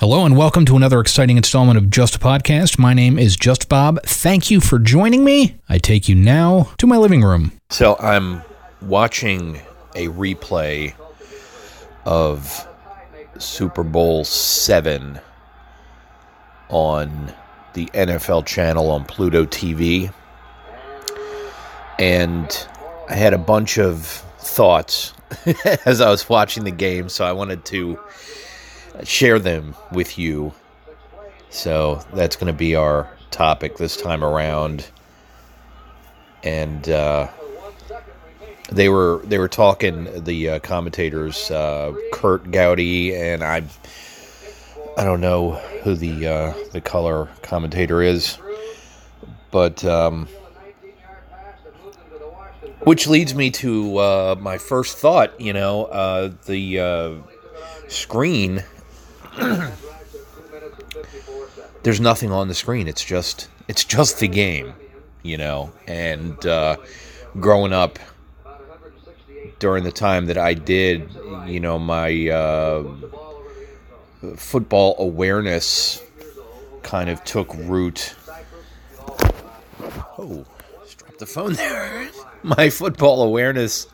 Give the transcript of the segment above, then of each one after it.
Hello and welcome to another exciting installment of Just a Podcast. My name is Just Bob. Thank you for joining me. I take you now to my living room. So I'm watching a replay of Super Bowl 7 on the NFL channel on Pluto TV. And I had a bunch of thoughts as I was watching the game, so I wanted to share them with you. So that's going to be our topic this time around. And uh, they were they were talking the uh, commentators uh, Curt Gowdy and I I don't know who the uh, the color commentator is, but um, which leads me to uh, my first thought. You know, uh, the screen there's nothing on the screen. It's just it's just the game, you know. And uh, growing up during the time that I did, you know, my uh, football awareness kind of took root. Oh, just dropped the phone there. my football awareness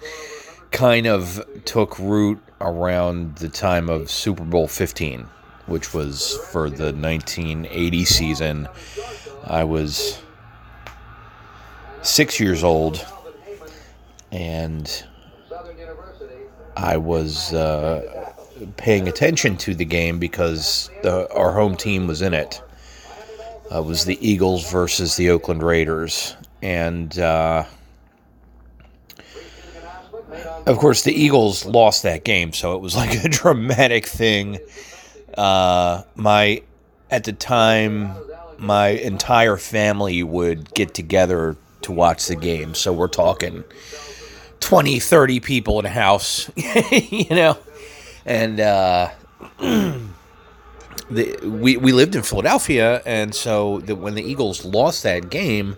kind of took root around the time of Super Bowl 15 which was for the 1980 season. I was six years old, and I was uh, paying attention to the game because the, our home team was in it. Uh, it was the Eagles versus the Oakland Raiders, and uh, of course the Eagles lost that game, so it was like a dramatic thing uh, my at the time, my entire family would get together to watch the game. So we're talking 20, 30 people in a house, you know, and uh, the, we we lived in Philadelphia, and so the, when the Eagles lost that game,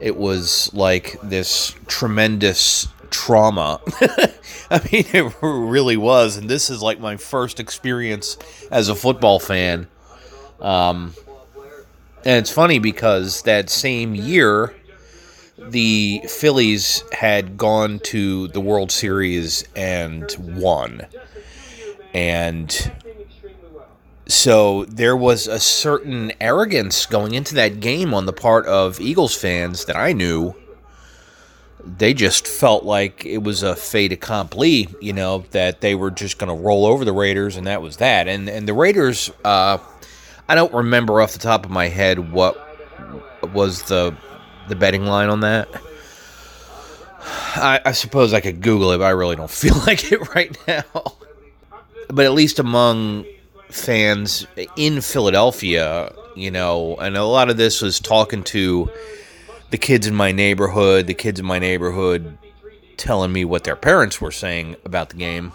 it was like this tremendous trauma. I mean, it really was. And this is like my first experience as a football fan. Um, and it's funny because that same year, the Phillies had gone to the World Series and won. And so there was a certain arrogance going into that game on the part of Eagles fans that I knew they just felt like it was a fait accompli, you know, that they were just going to roll over the Raiders, and that was that. And and the Raiders, uh, I don't remember off the top of my head what was the the betting line on that. I, I suppose I could Google it, but I really don't feel like it right now. But at least among fans in Philadelphia, you know, and a lot of this was talking to the kids in my neighborhood, the kids in my neighborhood telling me what their parents were saying about the game.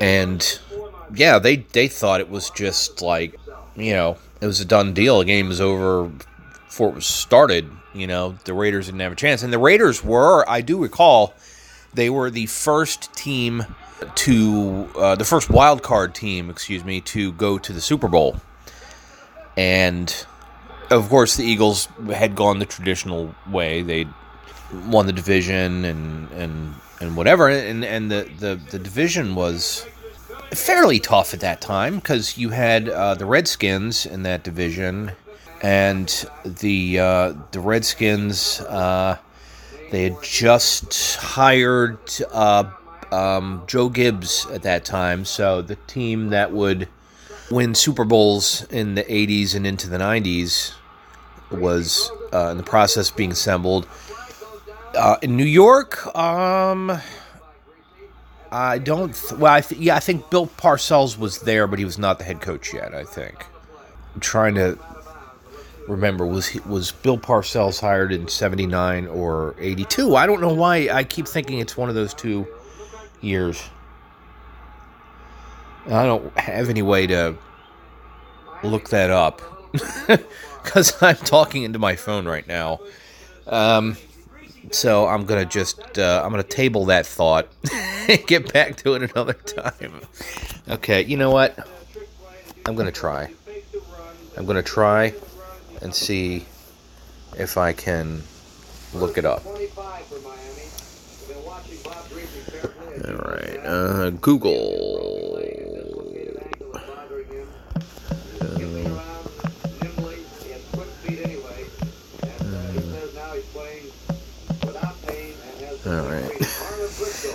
And yeah, they they thought it was just like, you know, it was a done deal. The game was over before it was started. You know, the Raiders didn't have a chance. And the Raiders were, I do recall, they were the first team to, uh, the first wild card team, excuse me, to go to the Super Bowl. And of course, the Eagles had gone the traditional way. They won the division and and and whatever, and and the the, the division was fairly tough at that time because you had uh, the Redskins in that division, and the uh, the Redskins uh, they had just hired uh, um, Joe Gibbs at that time, so the team that would win Super Bowls in the 80s and into the 90s was uh, in the process being assembled. Uh, in New York, um, I don't. Th- well, I th- yeah, I think Bill Parcells was there, but he was not the head coach yet. I think. I'm trying to remember was he, was Bill Parcells hired in '79 or '82? I don't know why I keep thinking it's one of those two years. I don't have any way to look that up because I'm talking into my phone right now. Um, so I'm gonna just uh, I'm gonna table that thought and get back to it another time. Okay, you know what? I'm to try. I'm to try and see if I can look it up. All right, uh, Google.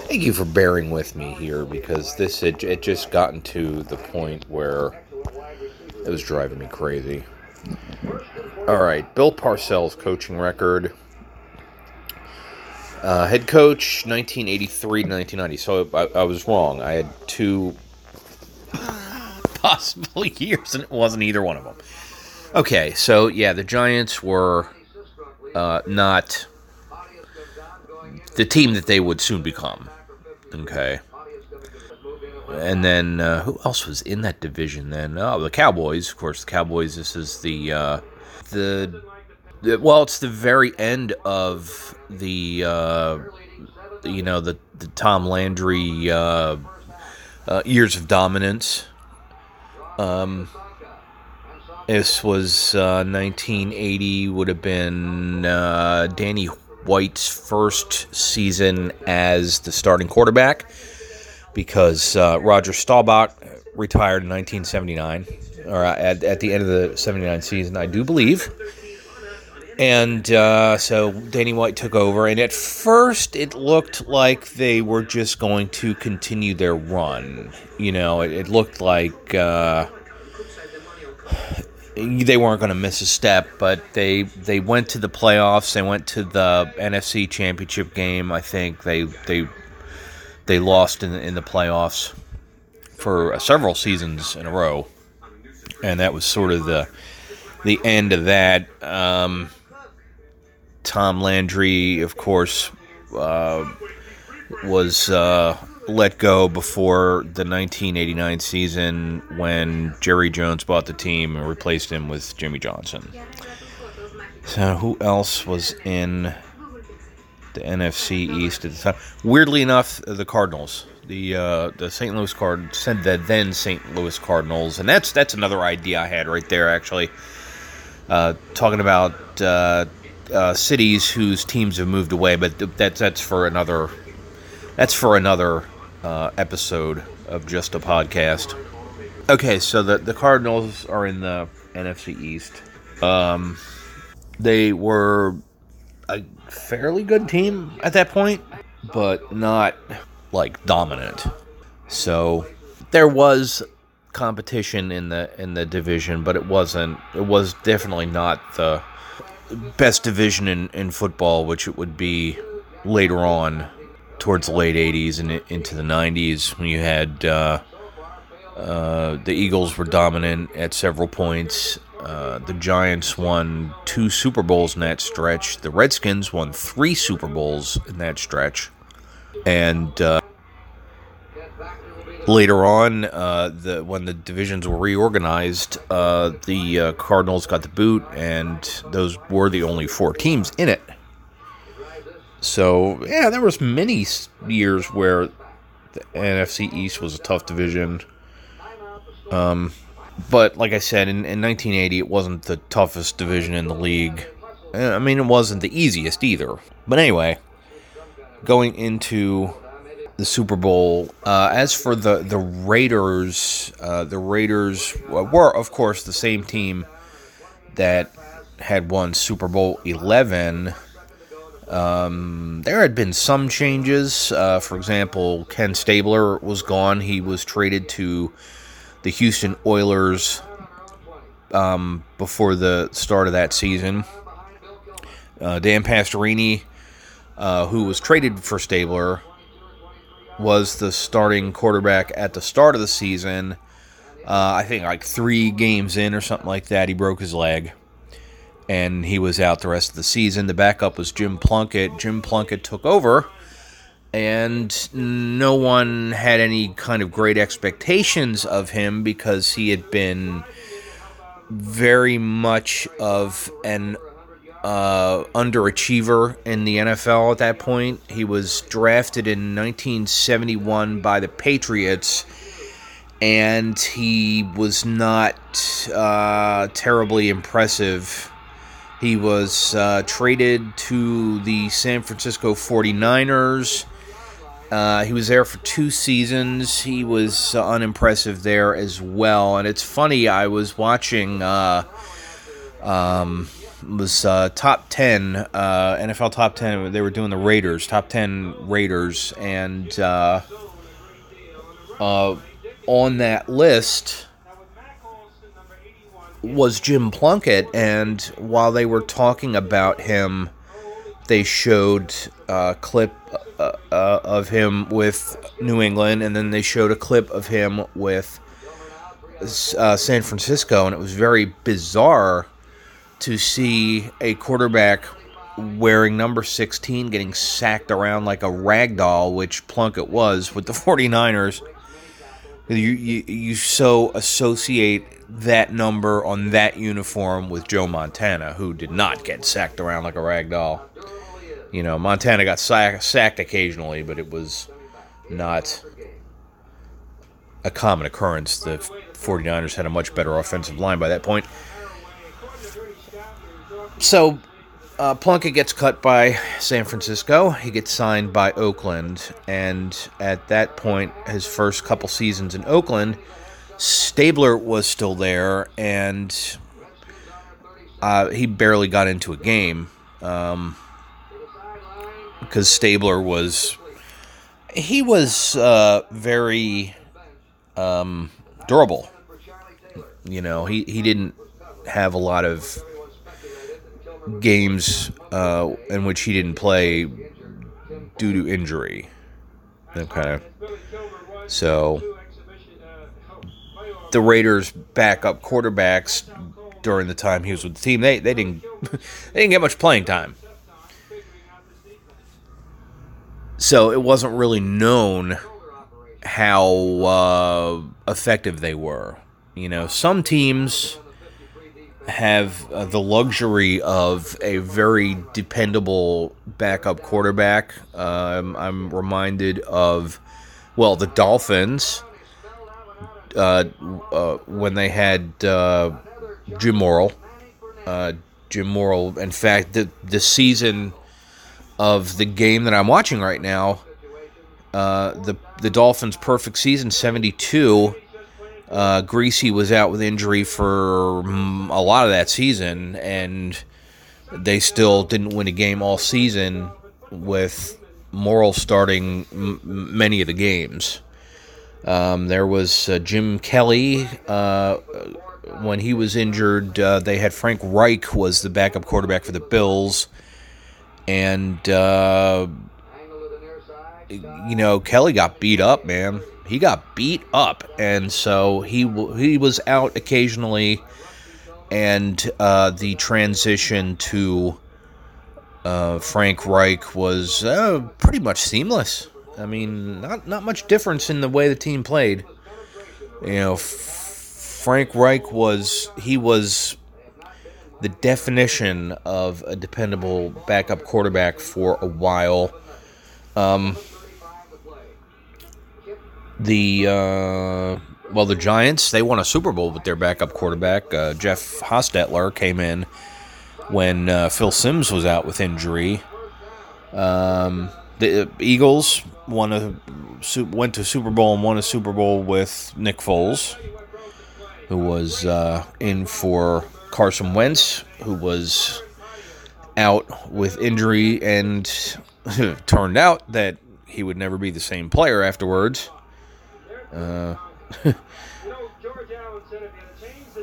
Thank you for bearing with me here because this it, it just gotten to the point where it was driving me crazy. All right, Bill Parcells coaching record. Uh, head coach 1983 to 1990. So I, I was wrong. I had two possible years, and it wasn't either one of them. Okay, so yeah, the Giants were uh, not the team that they would soon become. Okay. And then uh, who else was in that division then? Oh, the Cowboys, of course. The Cowboys. This is the uh, the, the well, it's the very end of the uh, you know the the Tom Landry uh, uh, years of dominance. Um, this was 1980. Uh, would have been Danny White's first season as the starting quarterback because uh, Roger Staubach retired in 1979, or at, at the end of the 79 season, I do believe. And uh, so Danny White took over, and at first it looked like they were just going to continue their run. You know, it, it looked like uh, they weren't going to miss a step, but they they went to the playoffs. They went to the NFC Championship game. I think they they they lost in the, in the playoffs for several seasons in a row, and that was sort of the the end of that. Um, Tom Landry, of course, uh, was uh, let go before the 1989 season when Jerry Jones bought the team and replaced him with Jimmy Johnson. So, who else was in the NFC East at the time? Weirdly enough, the Cardinals. The uh, the St. Louis Card the then St. Louis Cardinals, and that's that's another idea I had right there actually. Uh, talking about uh, uh cities whose teams have moved away, but that's that's for another that's for another uh, episode of just a podcast. Okay, so the the Cardinals are in the NFC East. Um, they were a fairly good team at that point, but not like dominant. So there was competition in the in the division, but it wasn't. It was definitely not the best division in, in football, which it would be later on towards the late 80s and into the 90s when you had uh, uh, the Eagles were dominant at several points. Uh, the Giants won two Super Bowls in that stretch. The Redskins won three Super Bowls in that stretch. And uh, later on, uh, the when the divisions were reorganized, uh, the Cardinals got the boot, and those were the only four teams in it. So yeah, there was many years where the NFC East was a tough division. Um, but like I said, in, in 1980, it wasn't the toughest division in the league. Uh, I mean, it wasn't the easiest either. But anyway, going into the Super Bowl. Uh, as for the the Raiders, uh, the Raiders were, of course, the same team that had won Super Bowl 11 um, there had been some changes. Uh, for example, Ken Stabler was gone. He was traded to the Houston Oilers um, before the start of that season. Uh, Dan Pastorini, uh, who was traded for Stabler, was the starting quarterback at the start of the season. Uh, I think like three games in or something like that, he broke his leg and he was out the rest of the season. The backup was Jim Plunkett. Jim Plunkett took over, and no one had any kind of great expectations of him because he had been very much of an uh, underachiever in the NFL at that point. He was drafted in 1971 by the Patriots and he was not uh, terribly impressive. He was uh, traded to the San Francisco 49ers. Uh, he was there for two seasons. He was uh, unimpressive there as well. And it's funny, I was watching, uh, um, was uh, top 10, uh, NFL top 10. They were doing the Raiders, top 10 Raiders. And uh, on that list was Jim Plunkett. And while they were talking about him, they showed a clip uh, uh, of him with New England, and then they showed a clip of him with uh, San Francisco, and it was very bizarre to see a quarterback wearing number 16 getting sacked around like a rag doll, which Plunkett was with the 49ers. You, you, you so associate that number on that uniform with Joe Montana, who did not get sacked around like a rag doll. You know, Montana got sack, sacked occasionally, but it was not a common occurrence. The 49ers had a much better offensive line by that point. So, uh, Plunkett gets cut by San Francisco. He gets signed by Oakland. And at that point, his first couple seasons in Oakland, Stabler was still there, and uh, he barely got into a game. Um, because Stabler was he was uh, very um, durable. You know, he, he didn't have a lot of games uh, in which he didn't play due to injury. Okay. So the Raiders' backup quarterbacks during the time he was with the team, they, they didn't they didn't get much playing time. So it wasn't really known how uh, effective they were. You know, some teams have uh, the luxury of a very dependable backup quarterback. Um, I'm reminded of, well, the Dolphins uh, uh when they had uh, Jim Morrall. Uh, Jim Morrall, in fact, the the season of the game that I'm watching right now, uh, the the Dolphins' perfect season, 72. Uh, Griese was out with injury for mm, a lot of that season, and they still didn't win a game all season with Morrall starting m- many of the games. Um, there was uh, Jim Kelly. Uh, when he was injured, uh, they had Frank Reich was the backup quarterback for the Bills and uh, you know Kelly got beat up, man. He got beat up, and so he he was out occasionally, and uh, the transition to Frank Reich was pretty much seamless. I mean, not not much difference in the way the team played. You know, F- Frank Reich was he was the definition of a dependable backup quarterback for a while. Um, the uh, well, the Giants they won a Super Bowl with their backup quarterback. Uh, Jeff Hostetler came in when uh, Phil Simms was out with injury. Um, the Eagles won a went to Super Bowl and won a Super Bowl with Nick Foles, who was uh, in for Carson Wentz, who was out with injury, and turned out that he would never be the same player afterwards. Uh,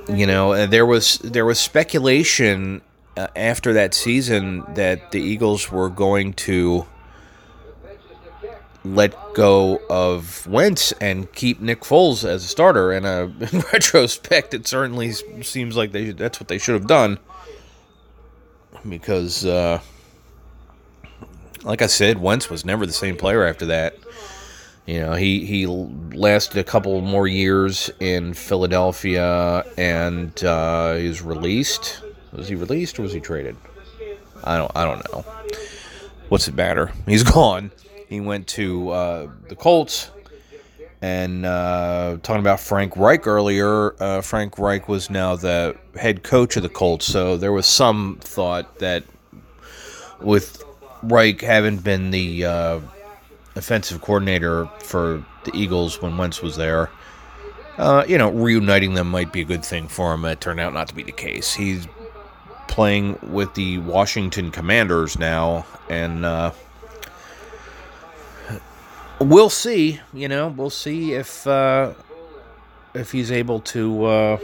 you know, there was there was speculation uh, after that season that the Eagles were going to let go of Wentz and keep Nick Foles as a starter. And uh, in retrospect, it certainly seems like they that's what they should have done because, uh, like I said, Wentz was never the same player after that. You know, he he lasted a couple more years in Philadelphia, and uh, he was released. Was he released or was he traded? I don't I don't know. What's it matter? He's gone. He went to uh, the Colts, And uh, talking about Frank Reich earlier, uh, Frank Reich was now the head coach of the Colts, so there was some thought that with Reich having been the uh, offensive coordinator for the Eagles when Wentz was there, uh, you know, reuniting them might be a good thing for him. It turned out not to be the case. He's playing with the Washington Commanders now, and uh, we'll see. You know, we'll see if uh, if he's able to uh,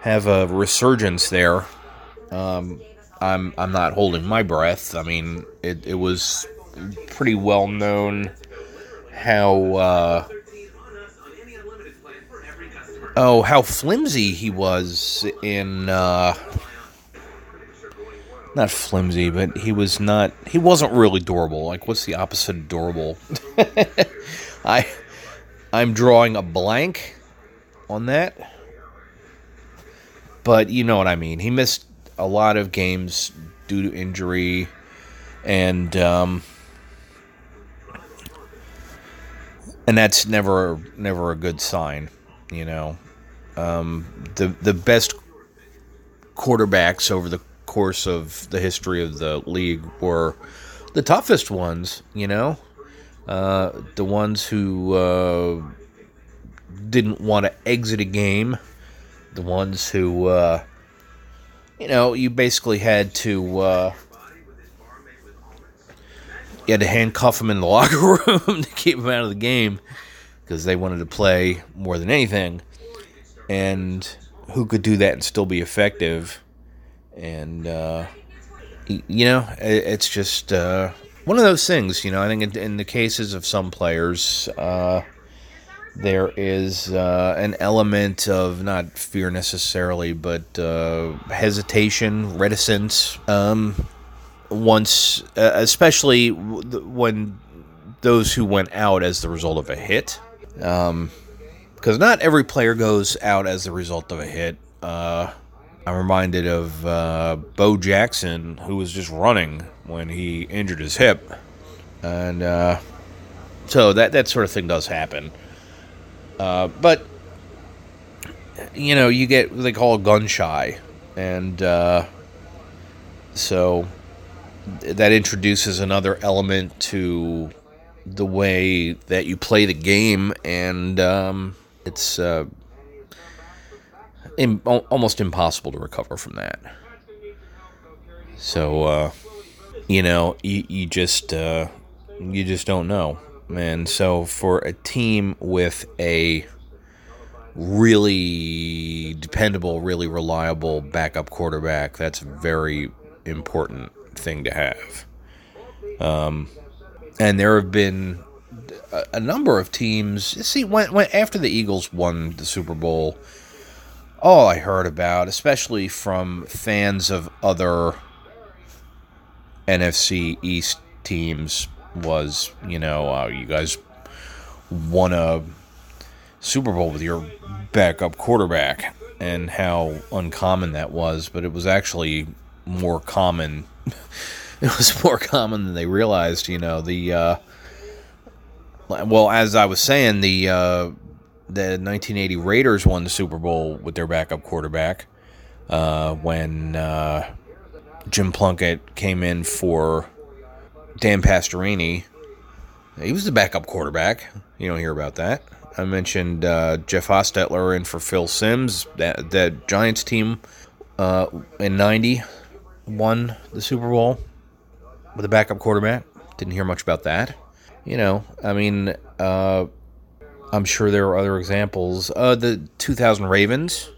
have a resurgence there. Um, I'm I'm not holding my breath. I mean, it, it was pretty well known how uh, oh how flimsy he was in uh, not flimsy, but he was not he wasn't really durable. Like what's the opposite of durable? I I'm drawing a blank on that. But you know what I mean. He missed a lot of games due to injury and um, and that's never never a good sign, you know. Um, the the best quarterbacks over the course of the history of the league were the toughest ones, you know, uh, the ones who uh, didn't want to exit a game, the ones who, uh, you know, you basically had to. Uh, you had to handcuff them in the locker room to keep them out of the game because they wanted to play more than anything. And who could do that and still be effective? And, uh, you know, it's just uh, one of those things, you know. I think in, the cases of some players, uh, there is uh, an element of not fear necessarily, but uh, hesitation, reticence. Um, once, uh, especially when those who went out as the result of a hit. Because um, not every player goes out as the result of a hit. Uh, I'm reminded of uh, Bo Jackson, who was just running when he injured his hip. And uh, so that, that sort of thing does happen. Uh, but, you know, you get they call gun shy. And uh, so that introduces another element to the way that you play the game, and um, it's uh, Almost impossible to recover from that. So, uh, you know, you, you just uh, you just don't know, and so for a team with a really dependable, really reliable backup quarterback, that's a very important thing to have. Um, and there have been a, a number of teams. See, when, when after the Eagles won the Super Bowl, all I heard about, especially from fans of other NFC East teams, was you know uh, you guys won a Super Bowl with your backup quarterback, and how uncommon that was. But it was actually more common it was more common than they realized. You know the uh, well, as I was saying, the uh, the 1980 Raiders won the Super Bowl with their backup quarterback uh, when uh, Jim Plunkett came in for Dan Pastorini. He was the backup quarterback. You don't hear about that. I mentioned uh, Jeff Hostetler in for Phil Simms. That that Giants team uh, in '90 won the Super Bowl with a backup quarterback. Didn't hear much about that. You know, I mean, uh, I'm sure there are other examples. Uh, the 2000 Ravens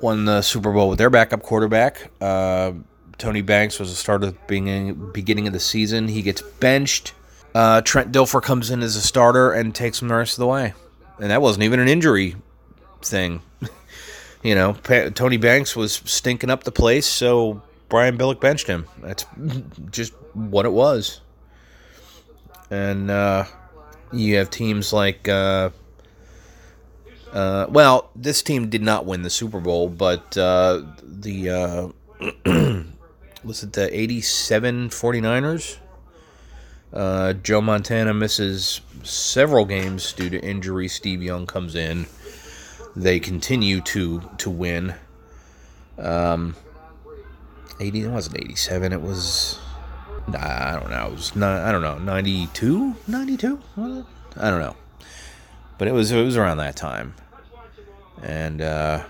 won the Super Bowl with their backup quarterback. Uh, Tony Banks was the starter at the beginning of the season. He gets benched. Uh, Trent Dilfer comes in as a starter and takes him the rest of the way. And that wasn't even an injury thing. you know, pa- Tony Banks was stinking up the place, so Brian Billick benched him. That's just what it was. And uh, you have teams like, uh, uh, well, this team did not win the Super Bowl, but uh, the, uh, was it the 87 49ers? Uh, Joe Montana misses several games due to injury. Steve Young comes in. They continue to to win. Um, eighty. It wasn't eighty-seven. It was. I don't know. It was. I don't know. 92? 92? I don't know. But it was it was around that time, and uh,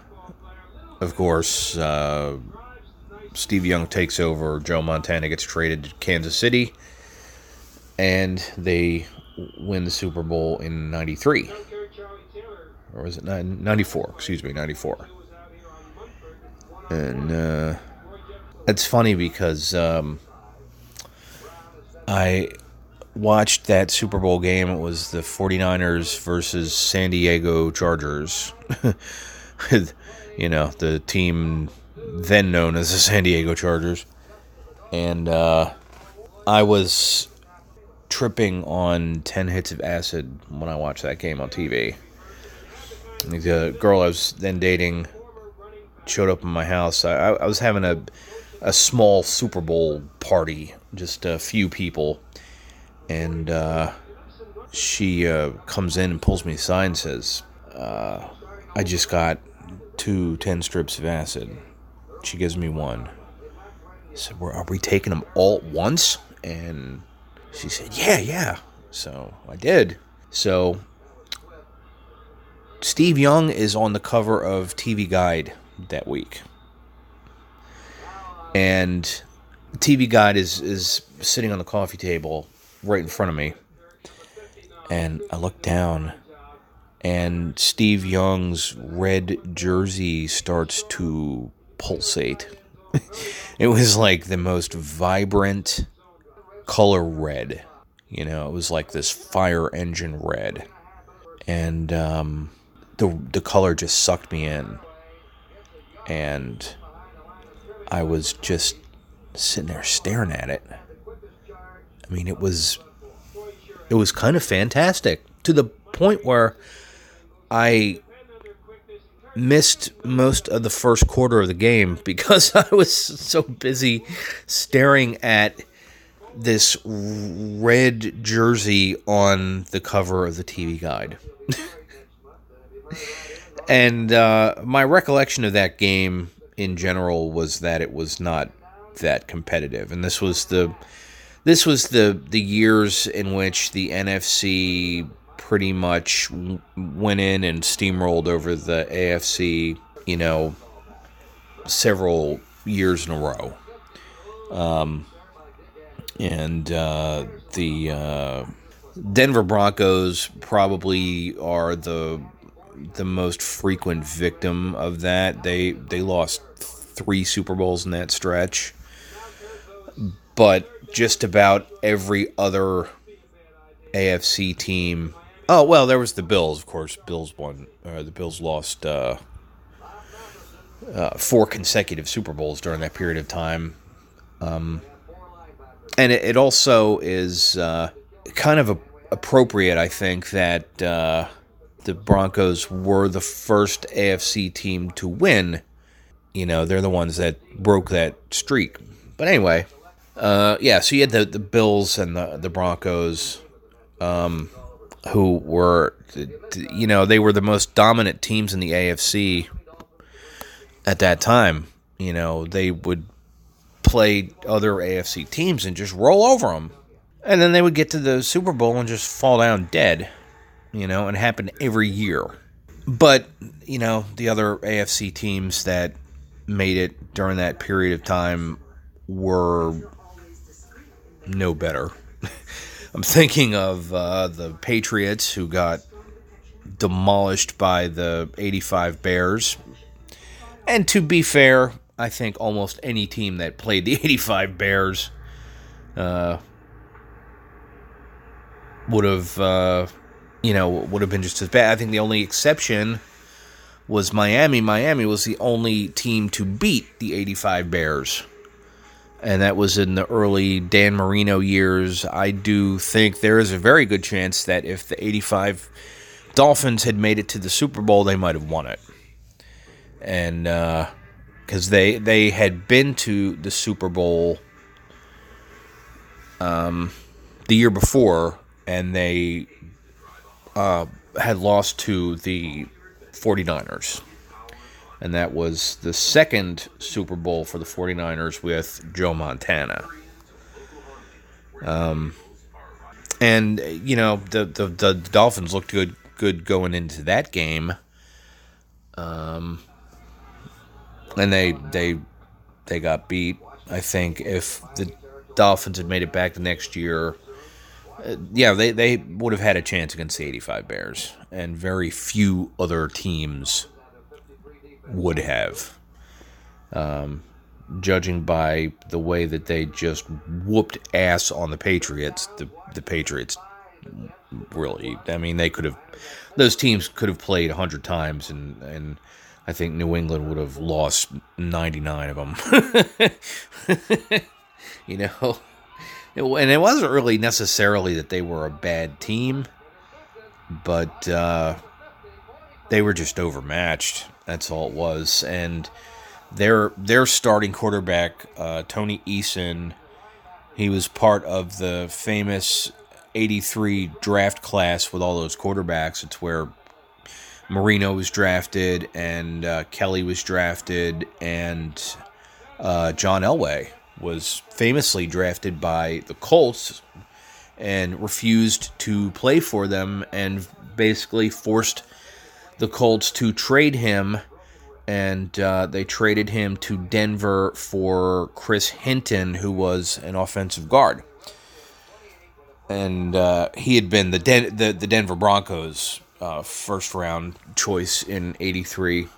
of course, uh, Steve Young takes over. Joe Montana gets traded to Kansas City, and they win the Super Bowl in '93, or was it '94? Excuse me, '94. And uh, it's funny because um, I watched that Super Bowl game. It was the 49ers versus San Diego Chargers. you know, the team then known as the San Diego Chargers. And uh, I was tripping on 10 hits of acid when I watched that game on TV. The girl I was then dating showed up in my house. I, I was having a, a small Super Bowl party, just a few people. And uh, she uh, comes in and pulls me aside and says, uh, I just got two ten strips of acid. She gives me one. I said, Are we taking them all at once? And she said, Yeah, yeah. So I did. So Steve Young is on the cover of TV Guide that week. And the TV Guide is, is sitting on the coffee table right in front of me. And I look down and Steve Young's red jersey starts to pulsate. it was like the most vibrant color red. You know, it was like this fire engine red. And um, the, the color just sucked me in. And I was just sitting there staring at it. I mean, it was it was kind of fantastic to the point where I missed most of the first quarter of the game because I was so busy staring at this red jersey on the cover of the TV guide. and uh, my recollection of that game in general was that it was not that competitive, and this was the this was the the years in which the NFC pretty much went in and steamrolled over the AFC, you know, several years in a row. Um, and uh, the uh, Denver Broncos probably are the the most frequent victim of that. They they lost three Super Bowls in that stretch, but just about every other AFC team Oh well, there was the Bills, of course. Bills won. Uh, the Bills lost uh, uh, four consecutive Super Bowls during that period of time, um, and it, it, also is uh, kind of a, appropriate, I think, that uh, the Broncos were the first AFC team to win. You know, they're the ones that broke that streak. But anyway, uh, yeah. So you had the the Bills and the the Broncos. Um, who were, you know, they were the most dominant teams in the AFC at that time. You know, they would play other AFC teams and just roll over them. And then they would get to the Super Bowl and just fall down dead, you know, and happened every year. But, you know, the other AFC teams that made it during that period of time were no better. I'm thinking of uh, the Patriots who got demolished by the 85 Bears. And to be fair, I think almost any team that played the 85 Bears uh, would have, uh, you know, would have been just as bad. I think the only exception was Miami. Miami was the only team to beat the 85 Bears and that was in the early Dan Marino years. I do think there is a very good chance that if the 85 Dolphins had made it to the Super Bowl, they might have won it. And because uh, they they had been to the Super Bowl um, the year before, and they uh, had lost to the 49ers. And that was the second Super Bowl for the 49ers with Joe Montana. Um, and you know the, the the Dolphins looked good good going into that game. Um, and they they they got beat. I think if the Dolphins had made it back the next year, uh, yeah, they they would have had a chance against the 85 Bears, and very few other teams would have. Um, judging by the way that they just whooped ass on the Patriots, the the Patriots really, I mean, they could have those teams could have played hundred times, and and I think New England would have lost ninety nine of them. you know, it, and it wasn't really necessarily that they were a bad team, but uh, they were just overmatched. That's all it was, and their their starting quarterback, uh, Tony Eason, he was part of the famous 83 draft class with all those quarterbacks. It's where Marino was drafted and uh, Kelly was drafted and uh, John Elway was famously drafted by the Colts and refused to play for them and basically forced the Colts to trade him and uh, they traded him to Denver for Chris Hinton, who was an offensive guard. And uh, he had been the, Den- the, the Denver Broncos' uh, first round choice in '83.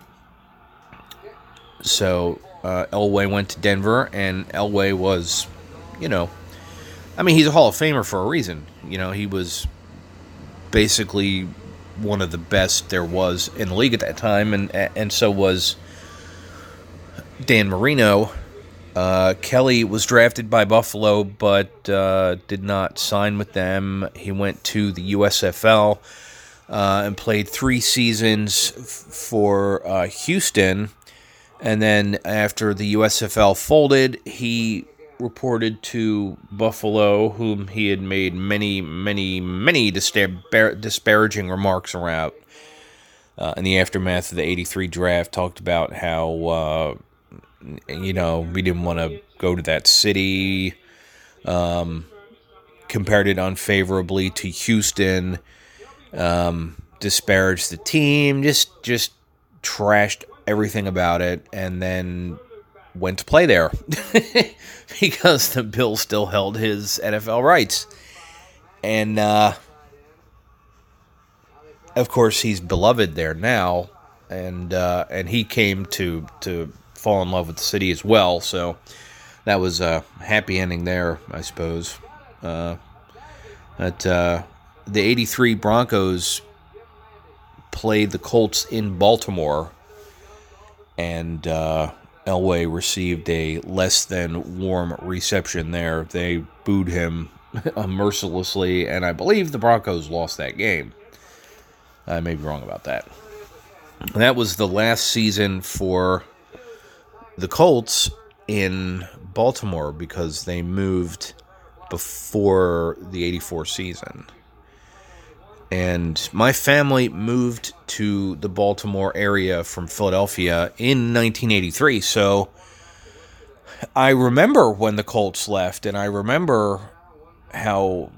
So uh, Elway went to Denver, and Elway was, you know, I mean, he's a Hall of Famer for a reason. You know, he was basically one of the best there was in the league at that time, and and so was Dan Marino. Uh, Kelly was drafted by Buffalo, but uh, did not sign with them. He went to the USFL uh, and played three seasons f- for uh, Houston. And then after the USFL folded, he reported to Buffalo, whom he had made many, many, many disparaging remarks around uh, in the aftermath of the 83 draft. Talked about how, uh, you know, we didn't want to go to that city. Um, compared it unfavorably to Houston. Um, disparaged the team. Just, just trashed everything about it. And then went to play there because the Bill still held his NFL rights. And uh, of course, he's beloved there now, and uh, and he came to to fall in love with the city as well. So that was a happy ending there, I suppose. Uh, but uh, the '83 Broncos played the Colts in Baltimore, and uh, Elway received a less than warm reception there. They booed him mercilessly, and I believe the Broncos lost that game. I may be wrong about that. That was the last season for the Colts in Baltimore because they moved before the 84 season. And my family moved to the Baltimore area from Philadelphia in 1983. So I remember when the Colts left, and I remember how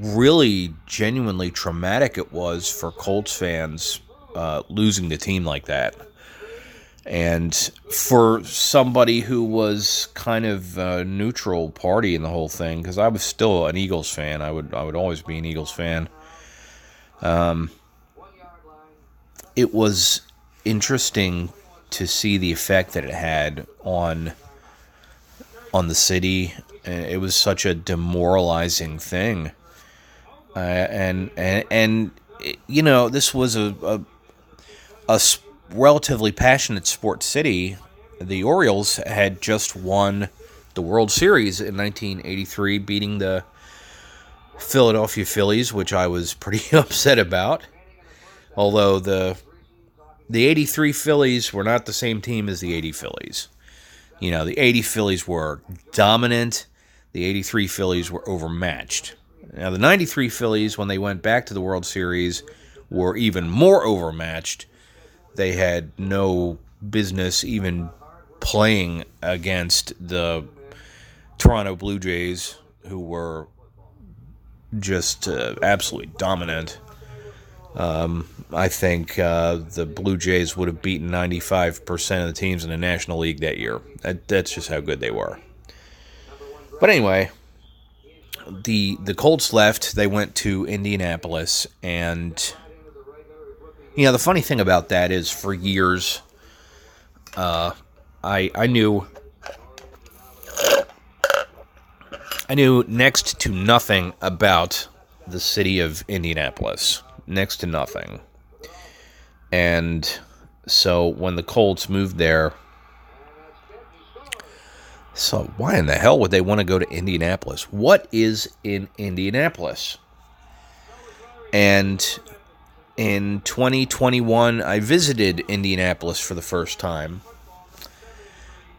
really genuinely traumatic it was for Colts fans uh, losing the team like that. And for somebody who was kind of a neutral party in the whole thing, because I was still an Eagles fan, I would I would always be an Eagles fan. Um, it was interesting to see the effect that it had on on the city. It was such a demoralizing thing, uh, and and and you know this was a, a a relatively passionate sports city. The Orioles had just won the World Series in 1983, beating the Philadelphia Phillies, which I was pretty upset about. Although the the 83 Phillies were not the same team as the 80 Phillies. You know, the 80 Phillies were dominant. The the 83 Phillies were overmatched. Now, the 93 Phillies, when they went back to the World Series, were even more overmatched. They had no business even playing against the Toronto Blue Jays, who were just uh, absolutely dominant. Um, I think uh, the Blue Jays would have beaten 95% of the teams in the National League that year. That, that's just how good they were. But anyway, the the Colts left. They went to Indianapolis, and you know the funny thing about that is, for years, uh, I I knew I knew next to nothing about the city of Indianapolis. Next to nothing. And so when the Colts moved there, so why in the hell would they want to go to Indianapolis? What is in Indianapolis? And in 2021, I visited Indianapolis for the first time.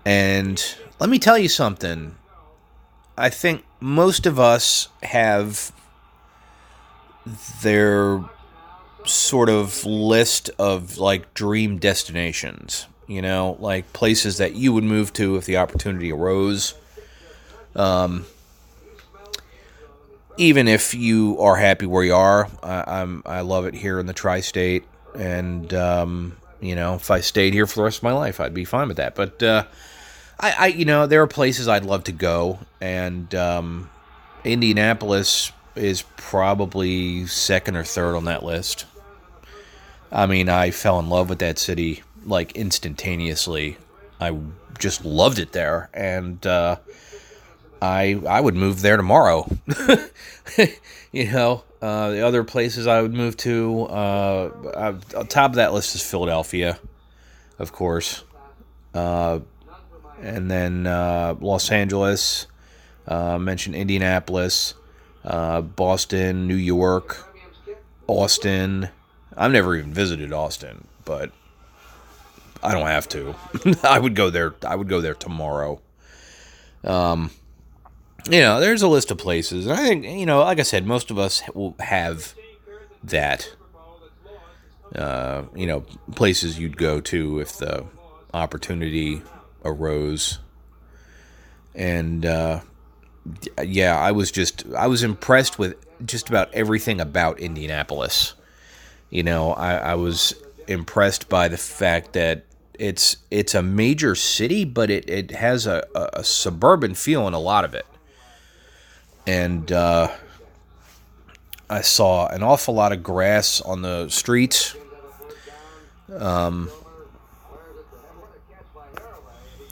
And let me tell you something. I think most of us have their sort of list of like dream destinations, you know, like places that you would move to if the opportunity arose. Um, even if you are happy where you are, I, am I love it here in the tri-state, and um, you know, if I stayed here for the rest of my life, I'd be fine with that. But uh, I, I, you know, there are places I'd love to go, and um, Indianapolis is probably second or third on that list. I mean, I fell in love with that city like instantaneously. I just loved it there, and uh, I I would move there tomorrow. you know, uh, the other places I would move to, uh, on top of that list is Philadelphia, of course. And then uh, Los Angeles, uh, mentioned Indianapolis, uh, Boston, New York, Austin. I've never even visited Austin, but I don't have to. I would go there. I would go there tomorrow. Um, you know, there's a list of places, and I think you know, like I said, most of us will have that. Uh, you know, places you'd go to if the opportunity arose. And uh, yeah, I was just I was impressed with just about everything about Indianapolis. You know, I, I was impressed by the fact that it's it's a major city, but it, it has a, a, suburban feel in a lot of it. And uh, I saw an awful lot of grass on the streets. Um,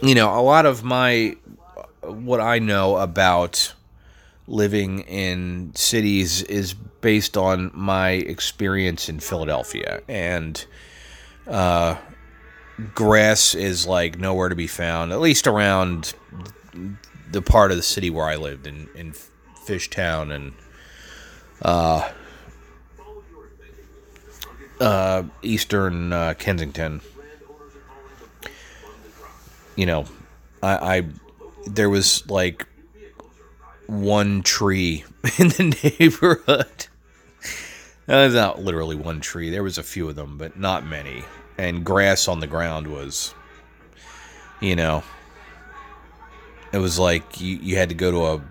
you know, a lot of my what I know about living in cities is based on my experience in Philadelphia, and uh, grass is like nowhere to be found, at least around the part of the city where I lived in in Fishtown and uh, uh, Eastern uh, Kensington you know, I, I there was like one tree in the neighborhood. That's uh, not literally one tree. There was a few of them, but not many. And grass on the ground was, you know, it was like you, you had to go to a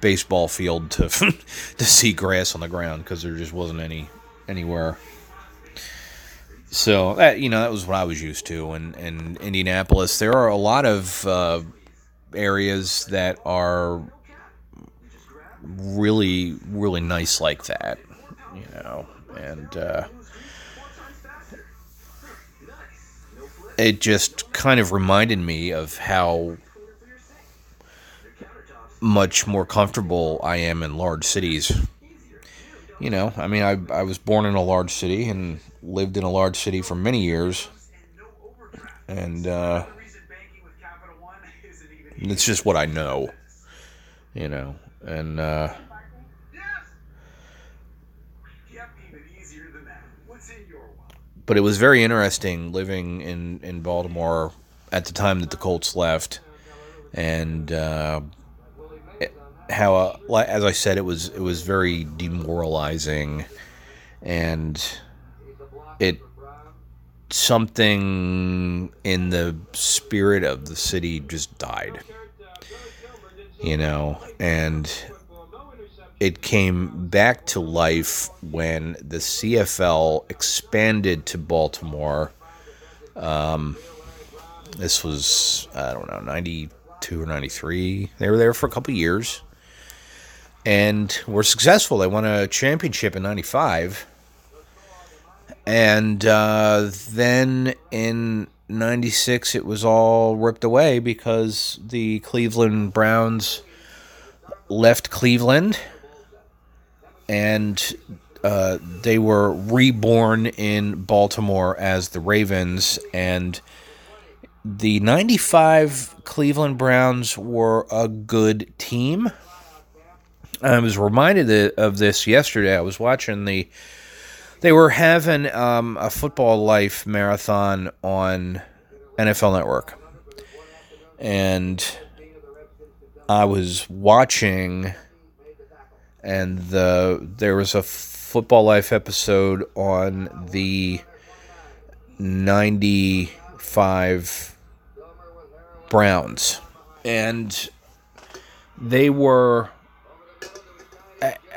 baseball field to to see grass on the ground because there just wasn't any anywhere. So that you know that was what I was used to, and in Indianapolis there are a lot of uh, areas that are really really nice like that, you know, and uh, it just kind of reminded me of how much more comfortable I am in large cities. You know, I mean, I I was born in a large city and lived in a large city for many years, and uh, it's just what I know, you know, and uh, but it was very interesting living in in Baltimore at the time that the Colts left, and uh, how, uh, as I said, it was it was very demoralizing, and it something in the spirit of the city just died. You know, and it came back to life when the CFL expanded to Baltimore. Um, this was, I don't know, 92 or 93. They were there for a couple years and were successful. They won a championship in 95. And uh, then in 96, it was all ripped away because the Cleveland Browns left Cleveland and uh, they were reborn in Baltimore as the Ravens. And the 95 Cleveland Browns were a good team. I was reminded of this yesterday. I was watching the they were having um, a football life marathon on NFL Network, and I was watching, and the there was a football life episode on the ninety five Browns, and they were.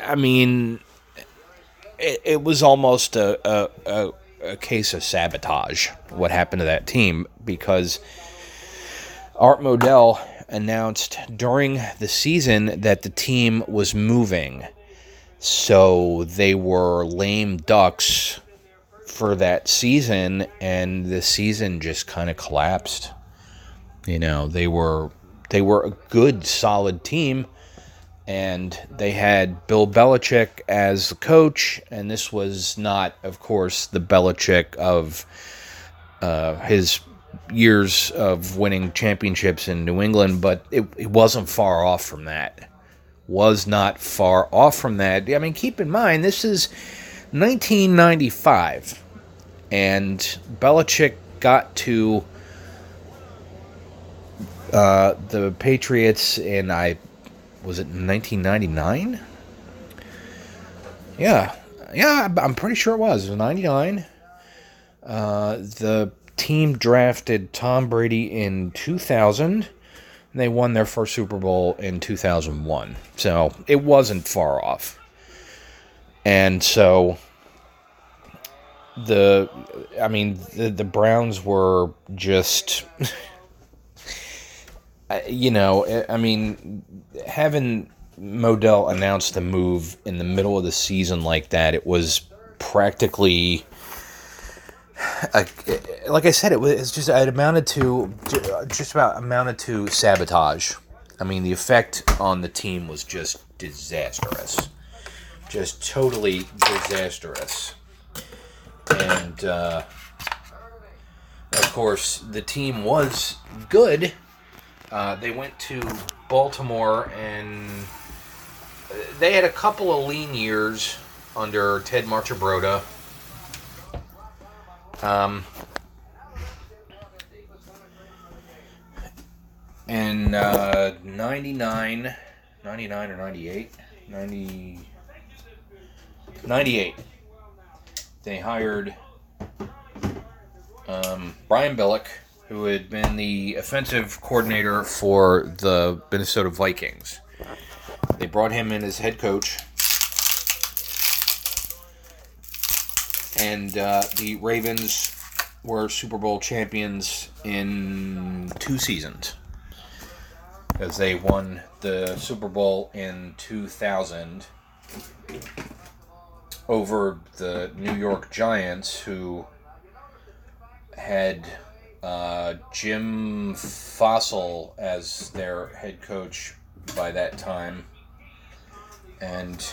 I mean, it, it was almost a, a, a, a case of sabotage what happened to that team because Art Modell announced during the season that the team was moving. So they were lame ducks for that season, and the season just kind of collapsed. You know, they were they were a good, solid team, and they had Bill Belichick as the coach, and this was not, of course, the Belichick of uh, his years of winning championships in New England, but it, it wasn't far off from that. Was not far off from that. I mean, keep in mind, this is 1995, and Belichick got to uh, the Patriots and I was it 1999? Yeah, yeah, I'm pretty sure it was. It was 99. Uh, the team drafted Tom Brady in 2000. They won their first Super Bowl in 2001. So it wasn't far off. And so the I mean the the Browns were just you know, I mean, having Modell announce the move in the middle of the season like that, it was practically. like I said, it was just it amounted to just about amounted to sabotage. I mean, the effect on the team was just disastrous, just totally disastrous, and uh, of course the team was good uh, they went to Baltimore and they had a couple of lean years under Ted Marchibroda. Um, in uh, 99, 99 or 98, 90, 98, they hired um, Brian Billick who had been the offensive coordinator for the Minnesota Vikings. They brought him in as head coach. And uh, the Ravens were Super Bowl champions in two seasons. As they won the Super Bowl in 2000 over the New York Giants, who had uh, Jim Fassel as their head coach by that time. And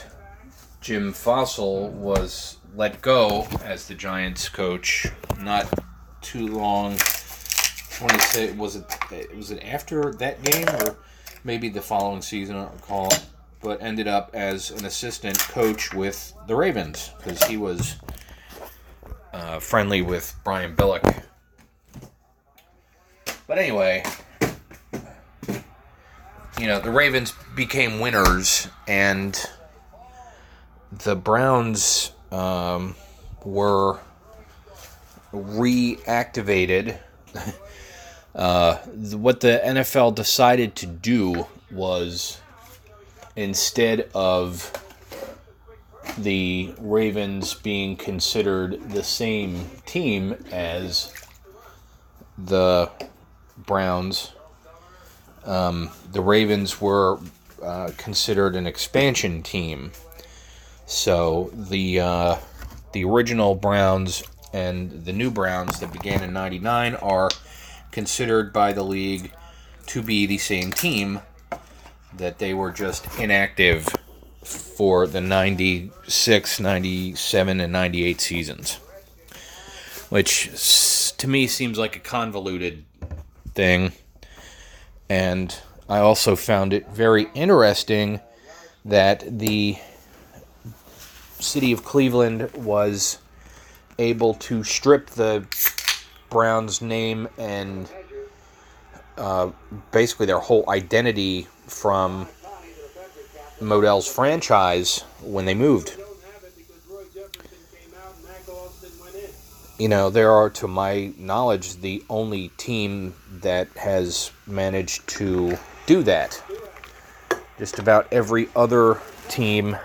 Jim Fassel was let go as the Giants coach not too long. I want to say was it was it after that game or maybe the following season? I don't recall. But ended up as an assistant coach with the Ravens because he was uh, friendly with Brian Billick but anyway, you know, the Ravens became winners, and the Browns um, were reactivated. uh, what the NFL decided to do was instead of the Ravens being considered the same team as the Browns, um, the Ravens were uh, considered an expansion team. So the uh, the original Browns and the new Browns that began in '99 are considered by the league to be the same team. That they were just inactive for the 96, 97, and 98 seasons. Which to me seems like a convoluted thing. And I also found it very interesting that the city of Cleveland was able to strip the Browns name and uh, basically their whole identity from Modell's franchise when they moved. You know, there are, to my knowledge, the only team that has managed to do that. Just about every other team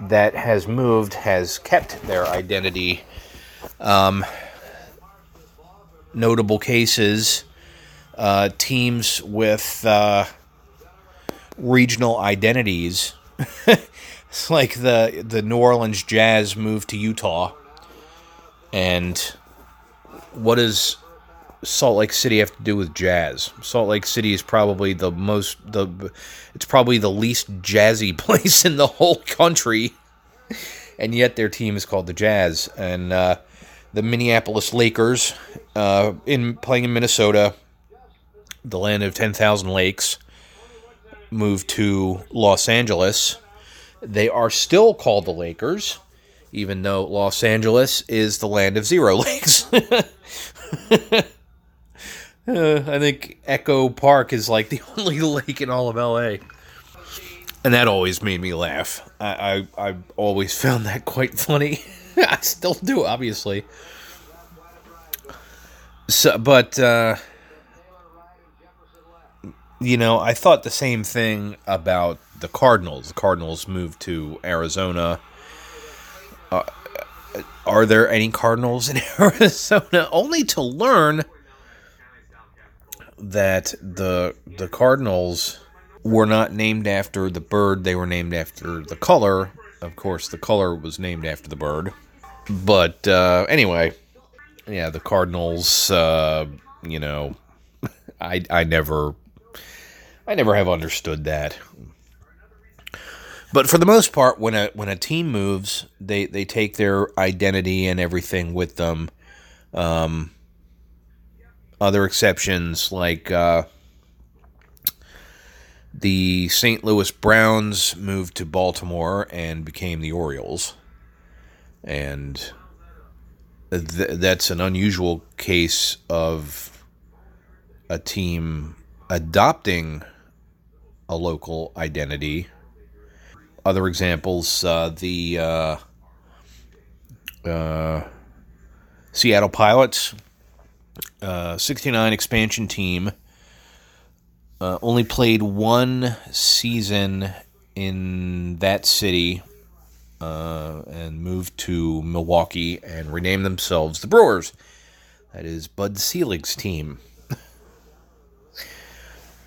that has moved has kept their identity. Um, notable cases uh, teams with uh, regional identities. it's like the the New Orleans Jazz moved to Utah, and what does Salt Lake City have to do with jazz? Salt Lake City is probably the most the it's probably the least jazzy place in the whole country, and yet their team is called the Jazz. And uh, the Minneapolis Lakers, uh, in playing in Minnesota, the land of ten thousand lakes moved to Los Angeles. They are still called the Lakers, even though Los Angeles is the land of zero lakes. uh, I think Echo Park is like the only lake in all of LA. And that always made me laugh. I, I, I always found that quite funny. I still do, obviously. So, but uh, you know, I thought the same thing about the Cardinals. The Cardinals moved to Arizona. Uh, are there any Cardinals in Arizona? Only to learn that the the Cardinals were not named after the bird; they were named after the color. Of course, the color was named after the bird. But uh, anyway, yeah, the Cardinals. Uh, you know, I I never I never have understood that. But for the most part, when a when a team moves, they they take their identity and everything with them. Um, other exceptions like uh, the St. Louis Browns moved to Baltimore and became the Orioles, and th- that's an unusual case of a team adopting a local identity. Other examples: uh, the uh, uh, Seattle Pilots, uh, '69 expansion team, uh, only played one season in that city uh, and moved to Milwaukee and renamed themselves the Brewers. That is Bud Selig's team.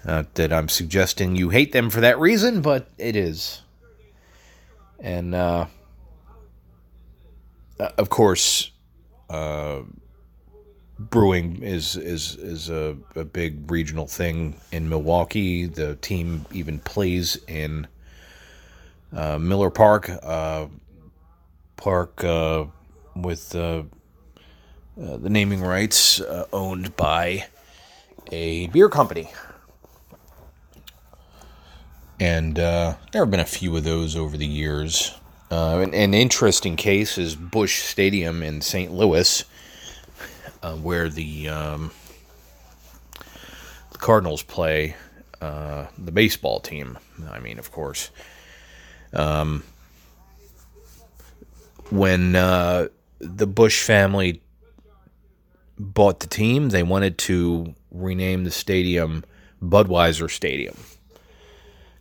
Not that I'm suggesting you hate them for that reason, but it is. And, uh, uh, of course, uh, brewing is is is a, a big regional thing in Milwaukee. The team even plays in uh, Miller Park, uh, park uh, with the naming rights owned by a beer company. And uh, there have been a few of those over the years. Uh, an, an, interesting case is Busch Stadium in St. Louis, uh, where the, um, the Cardinals play. uh, the baseball team. I mean, of course. Um, when uh, the Busch family bought the team, they wanted to rename the stadium Budweiser Stadium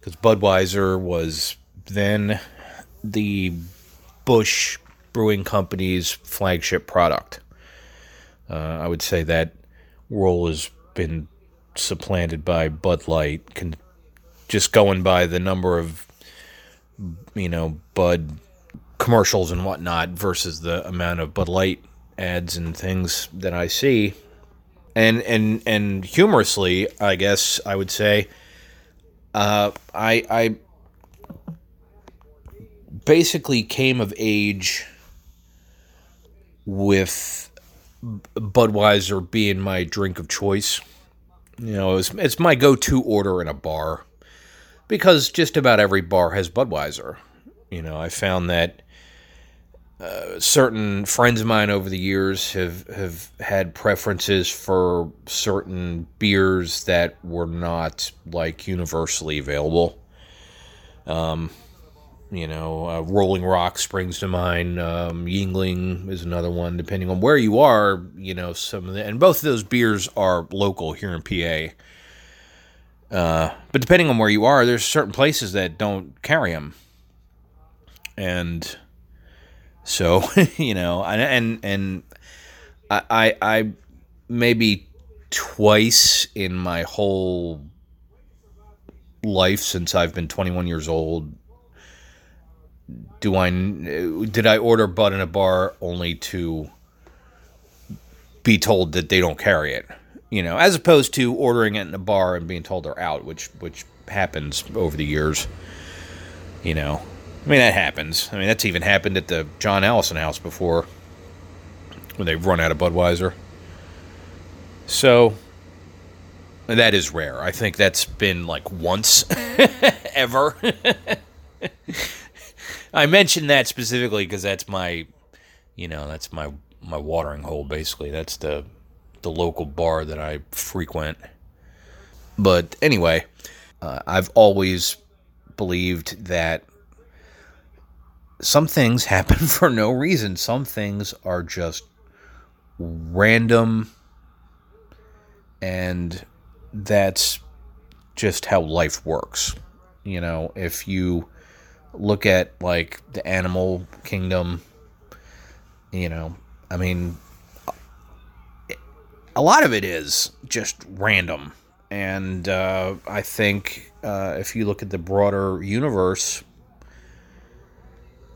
because Budweiser was then the Busch Brewing Company's flagship product. Uh, I would say that role has been supplanted by Bud Light. Just going by the number of, you know, Bud commercials and whatnot versus the amount of Bud Light ads and things that I see. And and and humorously, I guess I would say, uh, I I basically came of age with Budweiser being my drink of choice. You know, it's, it's my go to order in a bar because just about every bar has Budweiser. You know, I found that uh, certain friends of mine over the years have, have had preferences for certain beers that were not like universally available. Um, you know, uh, Rolling Rock springs to mind. Um, Yuengling is another one. Depending on where you are, you know, some of the and both of those beers are local here in PA. Uh, but depending on where you are, there's certain places that don't carry them, and so you know, and and, and I, I I maybe twice in my whole life since I've been 21 years old do I did I order Bud in a bar only to be told that they don't carry it, you know, as opposed to ordering it in a bar and being told they're out, which which happens over the years, you know. I mean that happens. I mean that's even happened at the John Allison house before when they've run out of Budweiser. So that is rare. I think that's been like once ever. I mentioned that specifically because that's my, you know, that's my my watering hole. Basically, that's the the local bar that I frequent. But anyway, uh, I've always believed that some things happen for no reason. Some things are just random, and that's just how life works. You know, if you look at like the animal kingdom, you know, I mean, a lot of it is just random. And uh, I think uh, if you look at the broader universe,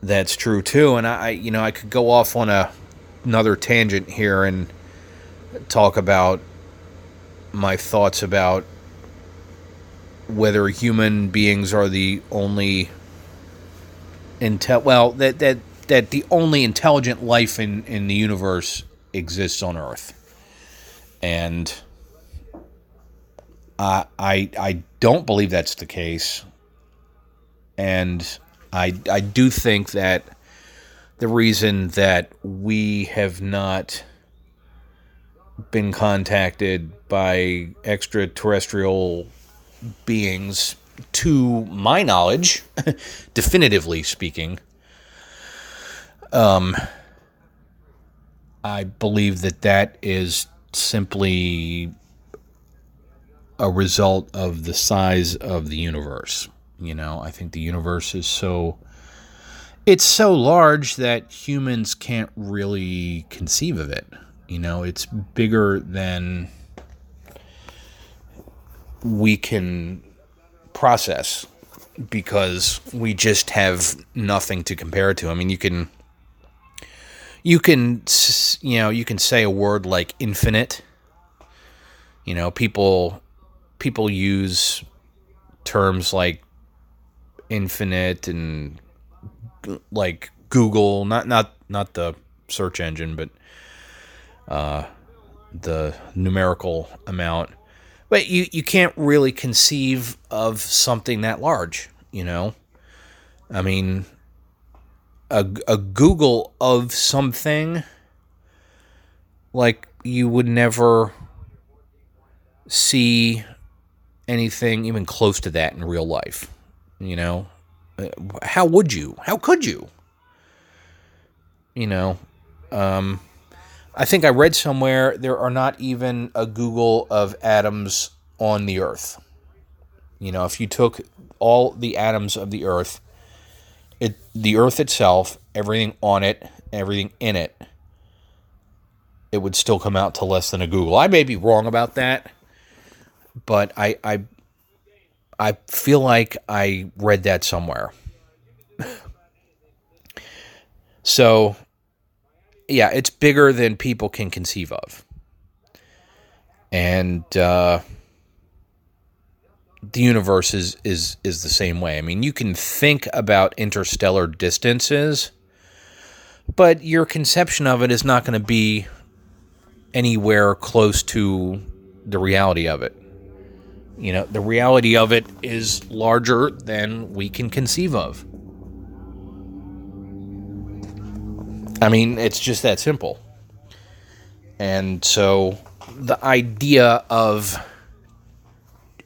that's true too. And I, you know, I could go off on a another tangent here and talk about my thoughts about whether human beings are the only intel well that that that the only intelligent life in in the universe exists on Earth, and I I I don't believe that's the case, and I I do think that the reason that we have not been contacted by extraterrestrial beings to my knowledge, definitively speaking, um, I believe that that is simply a result of the size of the universe. You know, I think the universe is so it's so large that humans can't really conceive of it. You know, it's bigger than we can process because we just have nothing to compare it to. I mean, you can you can you know, you can say a word like infinite. You know, people people use terms like infinite and like googol, not not not the search engine, but uh, the numerical amount but you, you can't really conceive of something that large, you know? I mean, a, a googol of something, like, you would never see anything even close to that in real life. You know, how would you? How could you? You know, um, I think I read somewhere there are not even a googol of atoms on the Earth. You know, if you took all the atoms of the Earth, it the Earth itself, everything on it, everything in it, it would still come out to less than a googol. I may be wrong about that, but I I I feel like I read that somewhere. so, yeah, it's bigger than people can conceive of. And uh, the universe is, is, is the same way. I mean, you can think about interstellar distances, but your conception of it is not going to be anywhere close to the reality of it. You know, the reality of it is larger than we can conceive of. I mean, it's just that simple. And so the idea of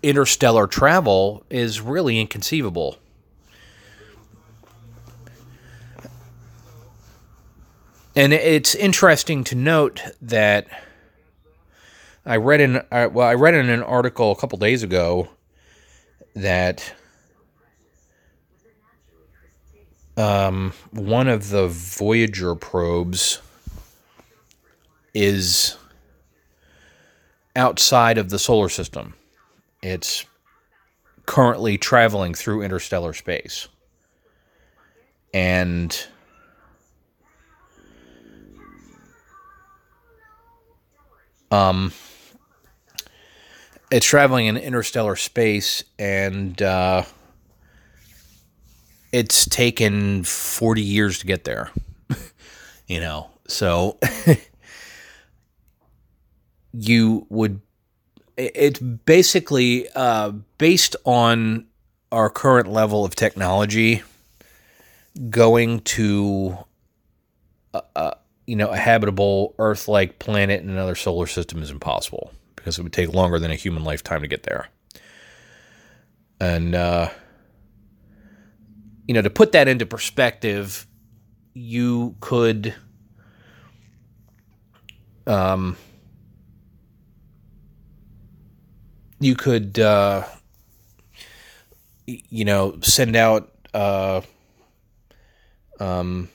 interstellar travel is really inconceivable. And it's interesting to note that I read in well, I read in an article a couple days ago that um, one of the Voyager probes is outside of the solar system. It's currently traveling through interstellar space. And um it's traveling in interstellar space and uh, it's taken 40 years to get there you know? So you would it's basically uh, based on our current level of technology going to a, a you know a habitable earth-like planet in another solar system is impossible because it would take longer than a human lifetime to get there. And, uh, you know, to put that into perspective, you could, um, you could, uh, you know, send out, uh, um,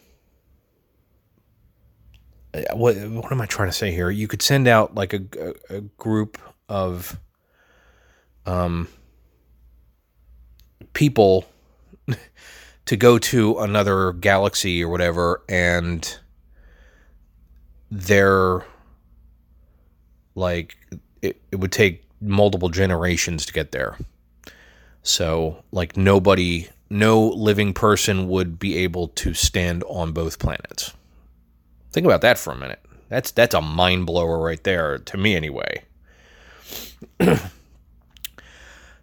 what what am I trying to say here? You could send out like a, a, a group of um, people to go to another galaxy or whatever, and they're like it, it would take multiple generations to get there. So, like, nobody, no living person would be able to stand on both planets. Think about that for a minute. That's that's a mind blower right there to me anyway.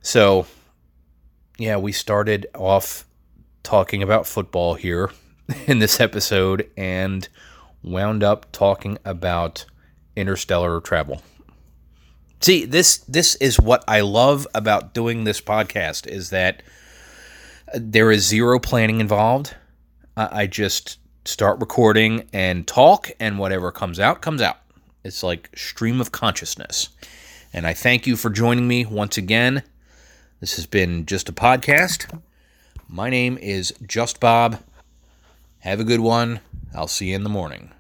so, yeah, we started off talking about football here in this episode and wound up talking about interstellar travel. See, this this is what I love about doing this podcast is that uh, there is zero planning involved. I just start recording and talk, and whatever comes out, comes out. It's like stream of consciousness. And I thank you for joining me once again. This has been just a podcast. My name is Just Bob. Have a good one. I'll see you in the morning.